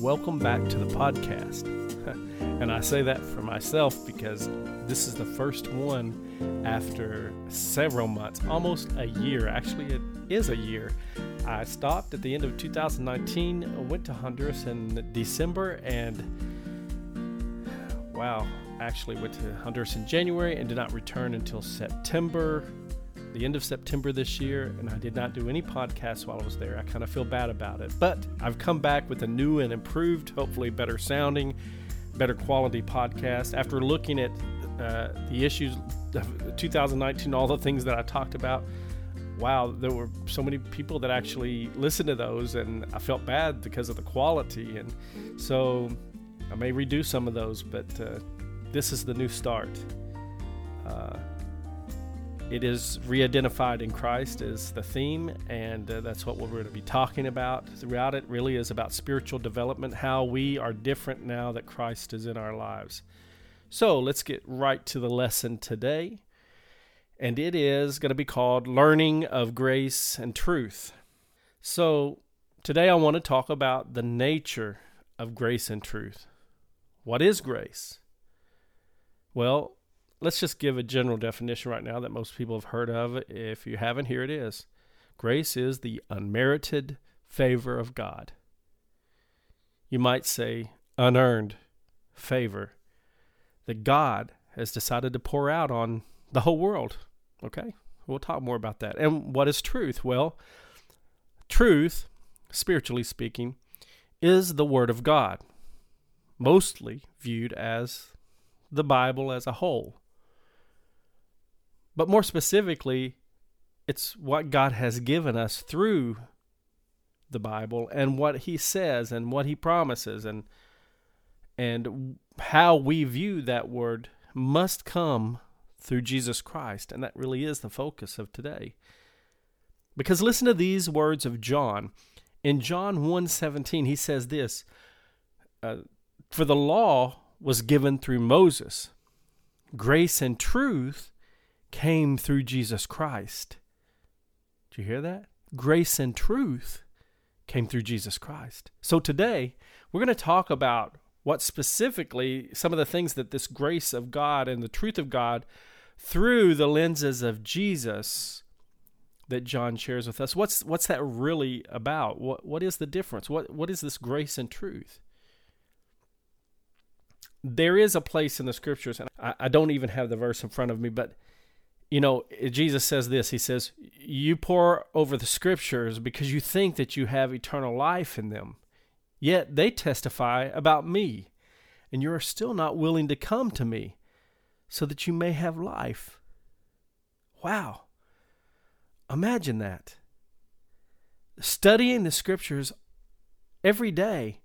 welcome back to the podcast. and I say that for myself because this is the first one after several months, almost a year. Actually, it is a year. I stopped at the end of 2019, went to Honduras in December, and wow, actually went to Honduras in January and did not return until September the end of September this year, and I did not do any podcasts while I was there. I kind of feel bad about it. But I've come back with a new and improved, hopefully better sounding, better quality podcast. After looking at uh, the issues of 2019, all the things that I talked about, wow, there were so many people that actually listened to those, and I felt bad because of the quality. And so I may redo some of those, but uh, this is the new start. Uh, it is re identified in Christ as the theme, and uh, that's what we're going to be talking about throughout it. Really is about spiritual development, how we are different now that Christ is in our lives. So let's get right to the lesson today. And it is going to be called Learning of Grace and Truth. So today I want to talk about the nature of grace and truth. What is grace? Well, let's just give a general definition right now that most people have heard of. If you haven't, here it is Grace is the unmerited favor of God. You might say unearned favor that God has decided to pour out on the whole world. Okay? We'll talk more about that. And what is truth? Well, truth, spiritually speaking, is the Word of God, mostly viewed as the Bible as a whole. But more specifically, it's what God has given us through the Bible and what he says and what he promises and and how we view that word must come through Jesus Christ and that really is the focus of today. Because listen to these words of John. In John 1:17 he says this, uh, for the law was given through Moses. Grace and truth came through Jesus Christ. Did you hear that? Grace and truth came through Jesus Christ. So today, we're going to talk about what specifically some of the things that this grace of God and the truth of God through the lenses of Jesus that John shares with us. What's what's that really about? What what is the difference? What what is this grace and truth? There is a place in the scriptures, and I, I don't even have the verse in front of me, but you know, Jesus says this He says, You pore over the scriptures because you think that you have eternal life in them. Yet they testify about me, and you are still not willing to come to me so that you may have life. Wow. Imagine that. Studying the scriptures every day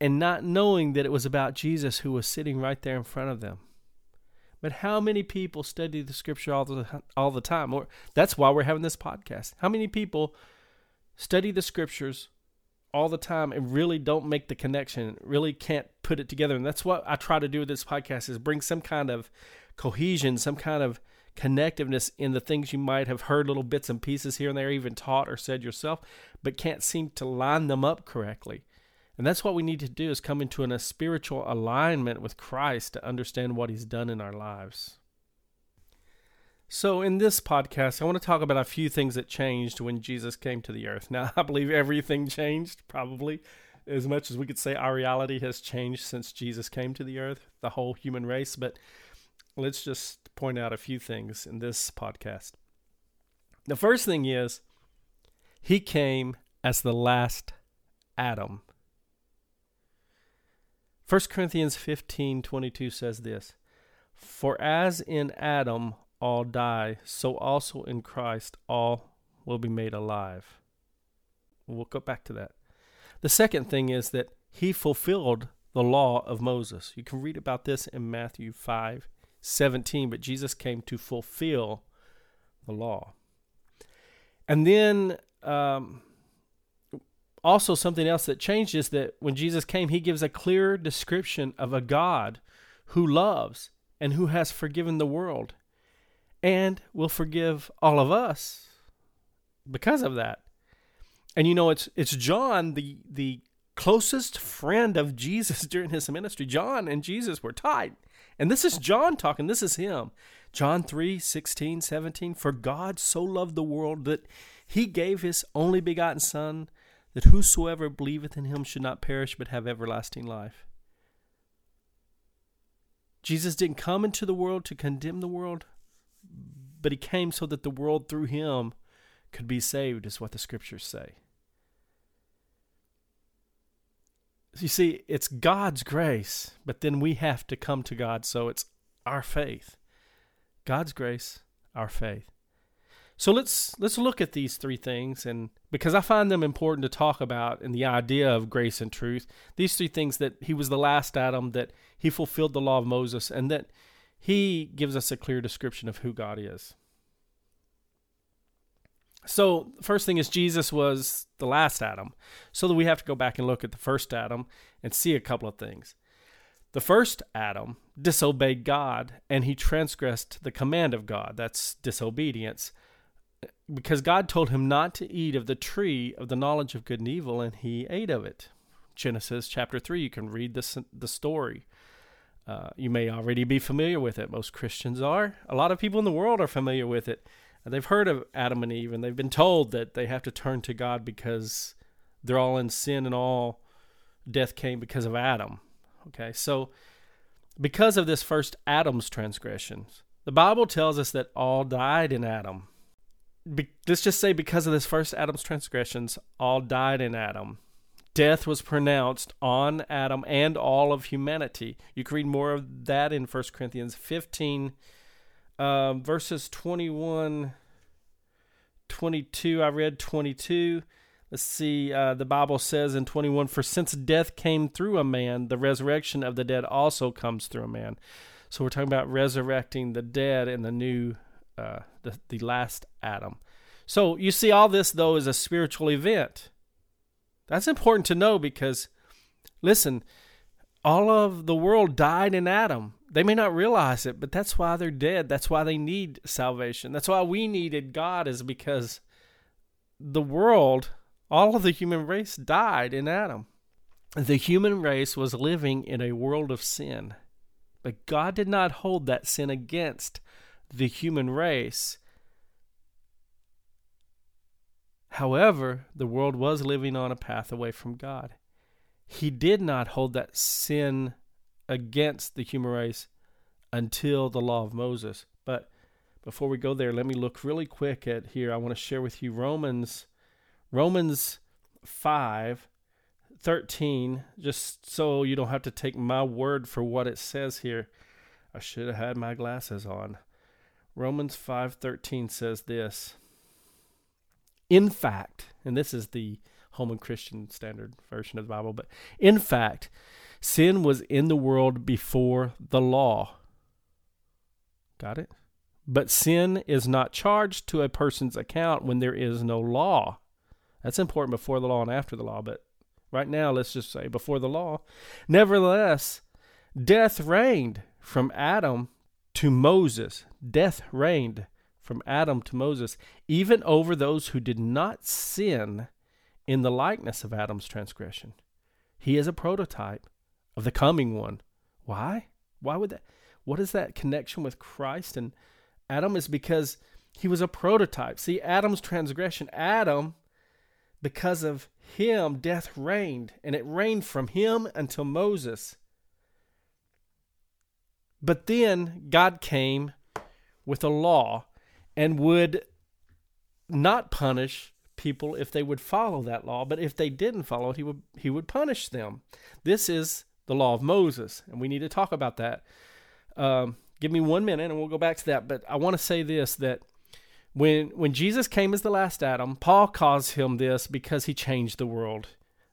and not knowing that it was about Jesus who was sitting right there in front of them. But how many people study the scripture all the all the time? Or that's why we're having this podcast. How many people study the scriptures all the time and really don't make the connection, really can't put it together? And that's what I try to do with this podcast is bring some kind of cohesion, some kind of connectiveness in the things you might have heard little bits and pieces here and there, even taught or said yourself, but can't seem to line them up correctly. And that's what we need to do is come into an, a spiritual alignment with Christ to understand what he's done in our lives. So, in this podcast, I want to talk about a few things that changed when Jesus came to the earth. Now, I believe everything changed, probably, as much as we could say our reality has changed since Jesus came to the earth, the whole human race. But let's just point out a few things in this podcast. The first thing is, he came as the last Adam. 1 Corinthians 15 22 says this For as in Adam all die, so also in Christ all will be made alive. We'll go back to that. The second thing is that he fulfilled the law of Moses. You can read about this in Matthew 5 17, but Jesus came to fulfill the law. And then um, also something else that changed is that when Jesus came, he gives a clear description of a God who loves and who has forgiven the world and will forgive all of us because of that. And you know, it's it's John, the the closest friend of Jesus during his ministry. John and Jesus were tied. And this is John talking. This is him. John 3 16, 17. For God so loved the world that he gave his only begotten Son, that whosoever believeth in him should not perish but have everlasting life. Jesus didn't come into the world to condemn the world, but he came so that the world through him could be saved, is what the scriptures say. You see, it's God's grace, but then we have to come to God, so it's our faith. God's grace, our faith. So let's let's look at these three things and because I find them important to talk about in the idea of grace and truth. These three things that he was the last Adam, that he fulfilled the law of Moses, and that he gives us a clear description of who God is. So, first thing is Jesus was the last Adam. So that we have to go back and look at the first Adam and see a couple of things. The first Adam disobeyed God and he transgressed the command of God. That's disobedience because God told him not to eat of the tree of the knowledge of good and evil, and he ate of it. Genesis chapter 3, you can read this, the story. Uh, you may already be familiar with it. Most Christians are. A lot of people in the world are familiar with it. They've heard of Adam and Eve, and they've been told that they have to turn to God because they're all in sin and all death came because of Adam. Okay, so because of this first Adam's transgressions, the Bible tells us that all died in Adam be, let's just say because of this first Adam's transgressions, all died in Adam. Death was pronounced on Adam and all of humanity. You can read more of that in 1 Corinthians 15, um, verses 21, 22. I read 22. Let's see, uh, the Bible says in 21 For since death came through a man, the resurrection of the dead also comes through a man. So we're talking about resurrecting the dead in the new uh, the, the last Adam. So you see, all this, though, is a spiritual event. That's important to know because, listen, all of the world died in Adam. They may not realize it, but that's why they're dead. That's why they need salvation. That's why we needed God, is because the world, all of the human race died in Adam. The human race was living in a world of sin, but God did not hold that sin against the human race. However, the world was living on a path away from God. He did not hold that sin against the human race until the law of Moses. But before we go there, let me look really quick at here. I want to share with you Romans Romans 5 13 just so you don't have to take my word for what it says here. I should have had my glasses on. Romans 5:13 says this. In fact, and this is the Holman Christian Standard version of the Bible, but in fact, sin was in the world before the law. Got it? But sin is not charged to a person's account when there is no law. That's important before the law and after the law, but right now let's just say before the law. Nevertheless, death reigned from Adam to Moses, death reigned from Adam to Moses, even over those who did not sin in the likeness of Adam's transgression. He is a prototype of the coming one. Why? Why would that? What is that connection with Christ and Adam? Is because he was a prototype. See, Adam's transgression, Adam, because of him, death reigned, and it reigned from him until Moses. But then God came with a law and would not punish people if they would follow that law, but if they didn't follow it, he would he would punish them. This is the law of Moses, and we need to talk about that. Um, give me one minute, and we'll go back to that. But I want to say this: that when when Jesus came as the last Adam, Paul calls him this because he changed the world.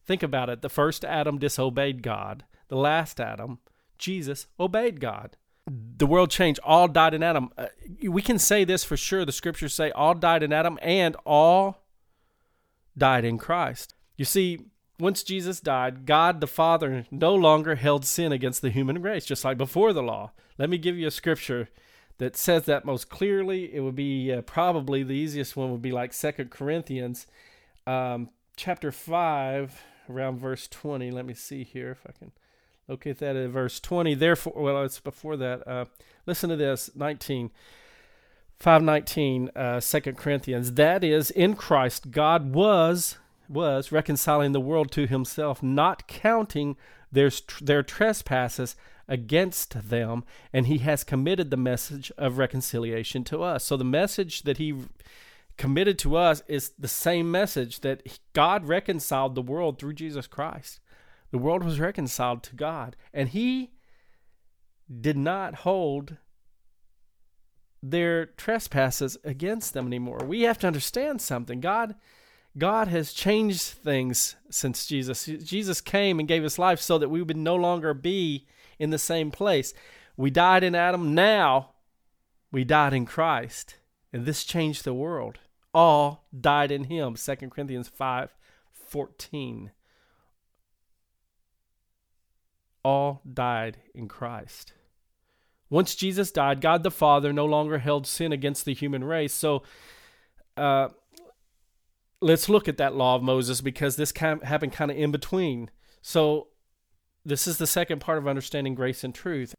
Think about it: the first Adam disobeyed God. The last Adam Jesus obeyed God. The world changed. All died in Adam. Uh, we can say this for sure. The scriptures say all died in Adam and all died in Christ. You see, once Jesus died, God the Father no longer held sin against the human race, just like before the law. Let me give you a scripture that says that most clearly. It would be uh, probably the easiest one would be like Second Corinthians um, chapter 5, around verse 20. Let me see here if I can locate that at verse 20. Therefore, well, it's before that. Uh, listen to this 19. 519 uh, 2 corinthians that is in christ god was was reconciling the world to himself not counting their, their trespasses against them and he has committed the message of reconciliation to us so the message that he committed to us is the same message that god reconciled the world through jesus christ the world was reconciled to god and he did not hold their trespasses against them anymore. We have to understand something. God God has changed things since Jesus. Jesus came and gave his life so that we would no longer be in the same place. We died in Adam, now we died in Christ. And this changed the world. All died in him. 2 Corinthians 5 14. All died in Christ. Once Jesus died, God the Father no longer held sin against the human race. So uh, let's look at that law of Moses because this kind of happened kind of in between. So this is the second part of understanding grace and truth.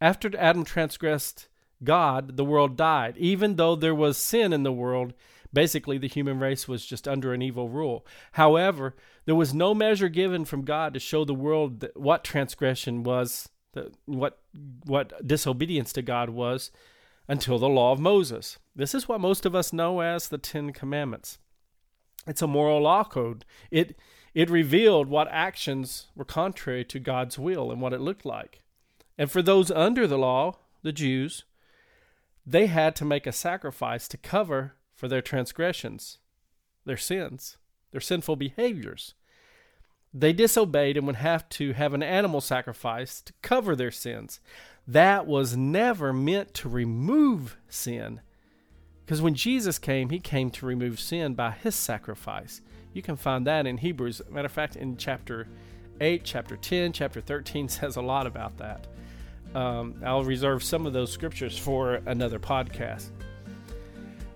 After Adam transgressed God, the world died. Even though there was sin in the world, basically the human race was just under an evil rule. However, there was no measure given from God to show the world what transgression was what what disobedience to God was until the law of Moses. This is what most of us know as the 10 commandments. It's a moral law code. It it revealed what actions were contrary to God's will and what it looked like. And for those under the law, the Jews, they had to make a sacrifice to cover for their transgressions, their sins, their sinful behaviors. They disobeyed and would have to have an animal sacrifice to cover their sins. That was never meant to remove sin. Because when Jesus came, he came to remove sin by his sacrifice. You can find that in Hebrews. Matter of fact, in chapter 8, chapter 10, chapter 13 says a lot about that. Um, I'll reserve some of those scriptures for another podcast.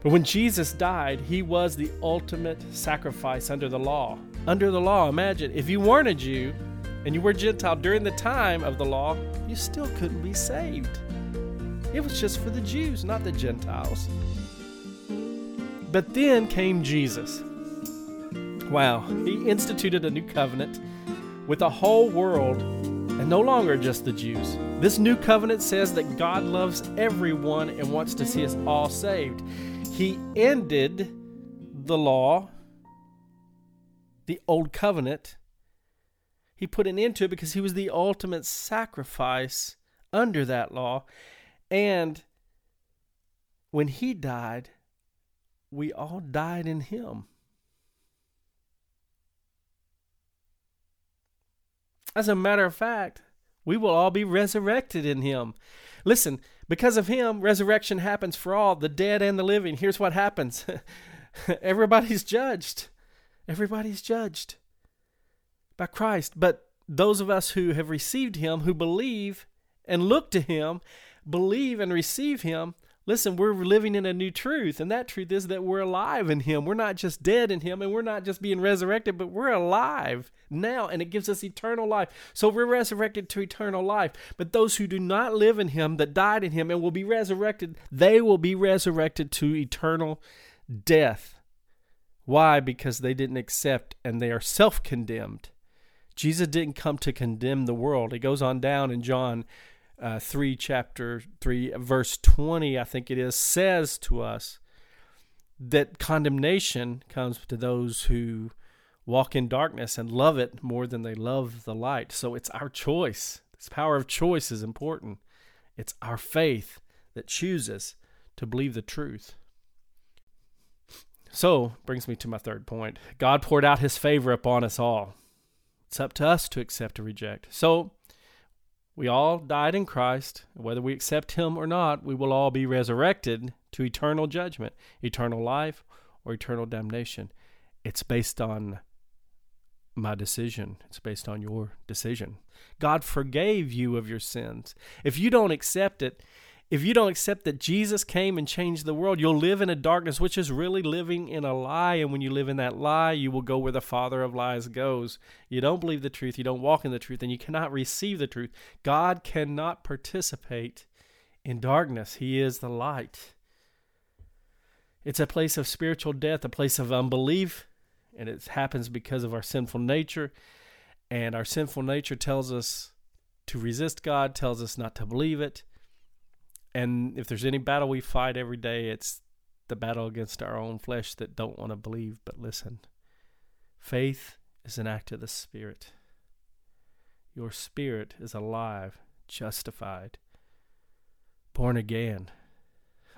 But when Jesus died, he was the ultimate sacrifice under the law under the law. Imagine if you weren't a Jew and you were Gentile during the time of the law, you still couldn't be saved. It was just for the Jews, not the Gentiles. But then came Jesus. Wow, he instituted a new covenant with the whole world and no longer just the Jews. This new covenant says that God loves everyone and wants to see us all saved. He ended the law the old covenant. He put an end to it because he was the ultimate sacrifice under that law. And when he died, we all died in him. As a matter of fact, we will all be resurrected in him. Listen, because of him, resurrection happens for all, the dead and the living. Here's what happens everybody's judged. Everybody's judged by Christ. But those of us who have received Him, who believe and look to Him, believe and receive Him, listen, we're living in a new truth. And that truth is that we're alive in Him. We're not just dead in Him and we're not just being resurrected, but we're alive now. And it gives us eternal life. So we're resurrected to eternal life. But those who do not live in Him, that died in Him and will be resurrected, they will be resurrected to eternal death. Why? Because they didn't accept and they are self condemned. Jesus didn't come to condemn the world. It goes on down in John uh, 3, chapter 3, verse 20, I think it is, says to us that condemnation comes to those who walk in darkness and love it more than they love the light. So it's our choice. This power of choice is important. It's our faith that chooses to believe the truth. So, brings me to my third point. God poured out his favor upon us all. It's up to us to accept or reject. So, we all died in Christ. Whether we accept him or not, we will all be resurrected to eternal judgment, eternal life, or eternal damnation. It's based on my decision. It's based on your decision. God forgave you of your sins. If you don't accept it, if you don't accept that Jesus came and changed the world, you'll live in a darkness, which is really living in a lie. And when you live in that lie, you will go where the father of lies goes. You don't believe the truth, you don't walk in the truth, and you cannot receive the truth. God cannot participate in darkness, He is the light. It's a place of spiritual death, a place of unbelief, and it happens because of our sinful nature. And our sinful nature tells us to resist God, tells us not to believe it and if there's any battle we fight every day, it's the battle against our own flesh that don't want to believe but listen. Faith is an act of the Spirit. Your spirit is alive, justified, born again.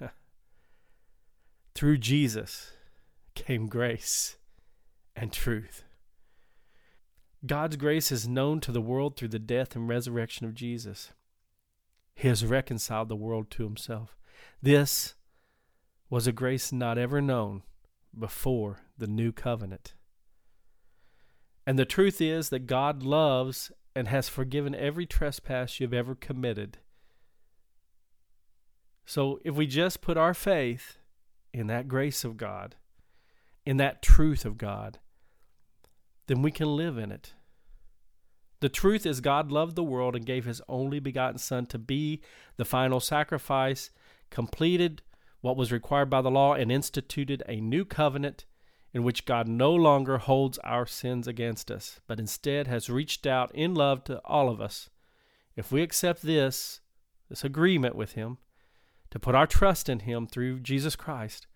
Through Jesus came grace and truth. God's grace is known to the world through the death and resurrection of Jesus. He has reconciled the world to himself. This was a grace not ever known before the new covenant. And the truth is that God loves and has forgiven every trespass you've ever committed. So if we just put our faith in that grace of God, in that truth of God, then we can live in it. The truth is, God loved the world and gave his only begotten Son to be the final sacrifice, completed what was required by the law, and instituted a new covenant in which God no longer holds our sins against us, but instead has reached out in love to all of us. If we accept this, this agreement with him, to put our trust in him through Jesus Christ,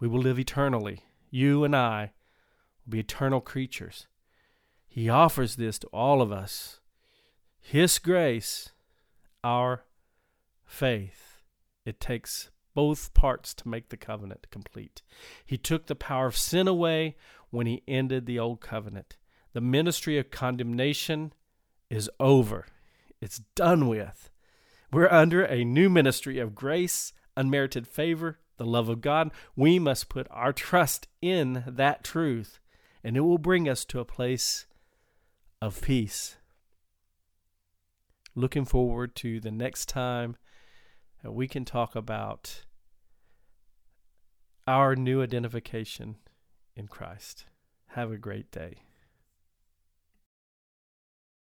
we will live eternally. You and I will be eternal creatures. He offers this to all of us His grace, our faith. It takes both parts to make the covenant complete. He took the power of sin away when he ended the old covenant. The ministry of condemnation is over, it's done with. We're under a new ministry of grace, unmerited favor, the love of God. We must put our trust in that truth, and it will bring us to a place of peace. Looking forward to the next time that we can talk about our new identification in Christ. Have a great day.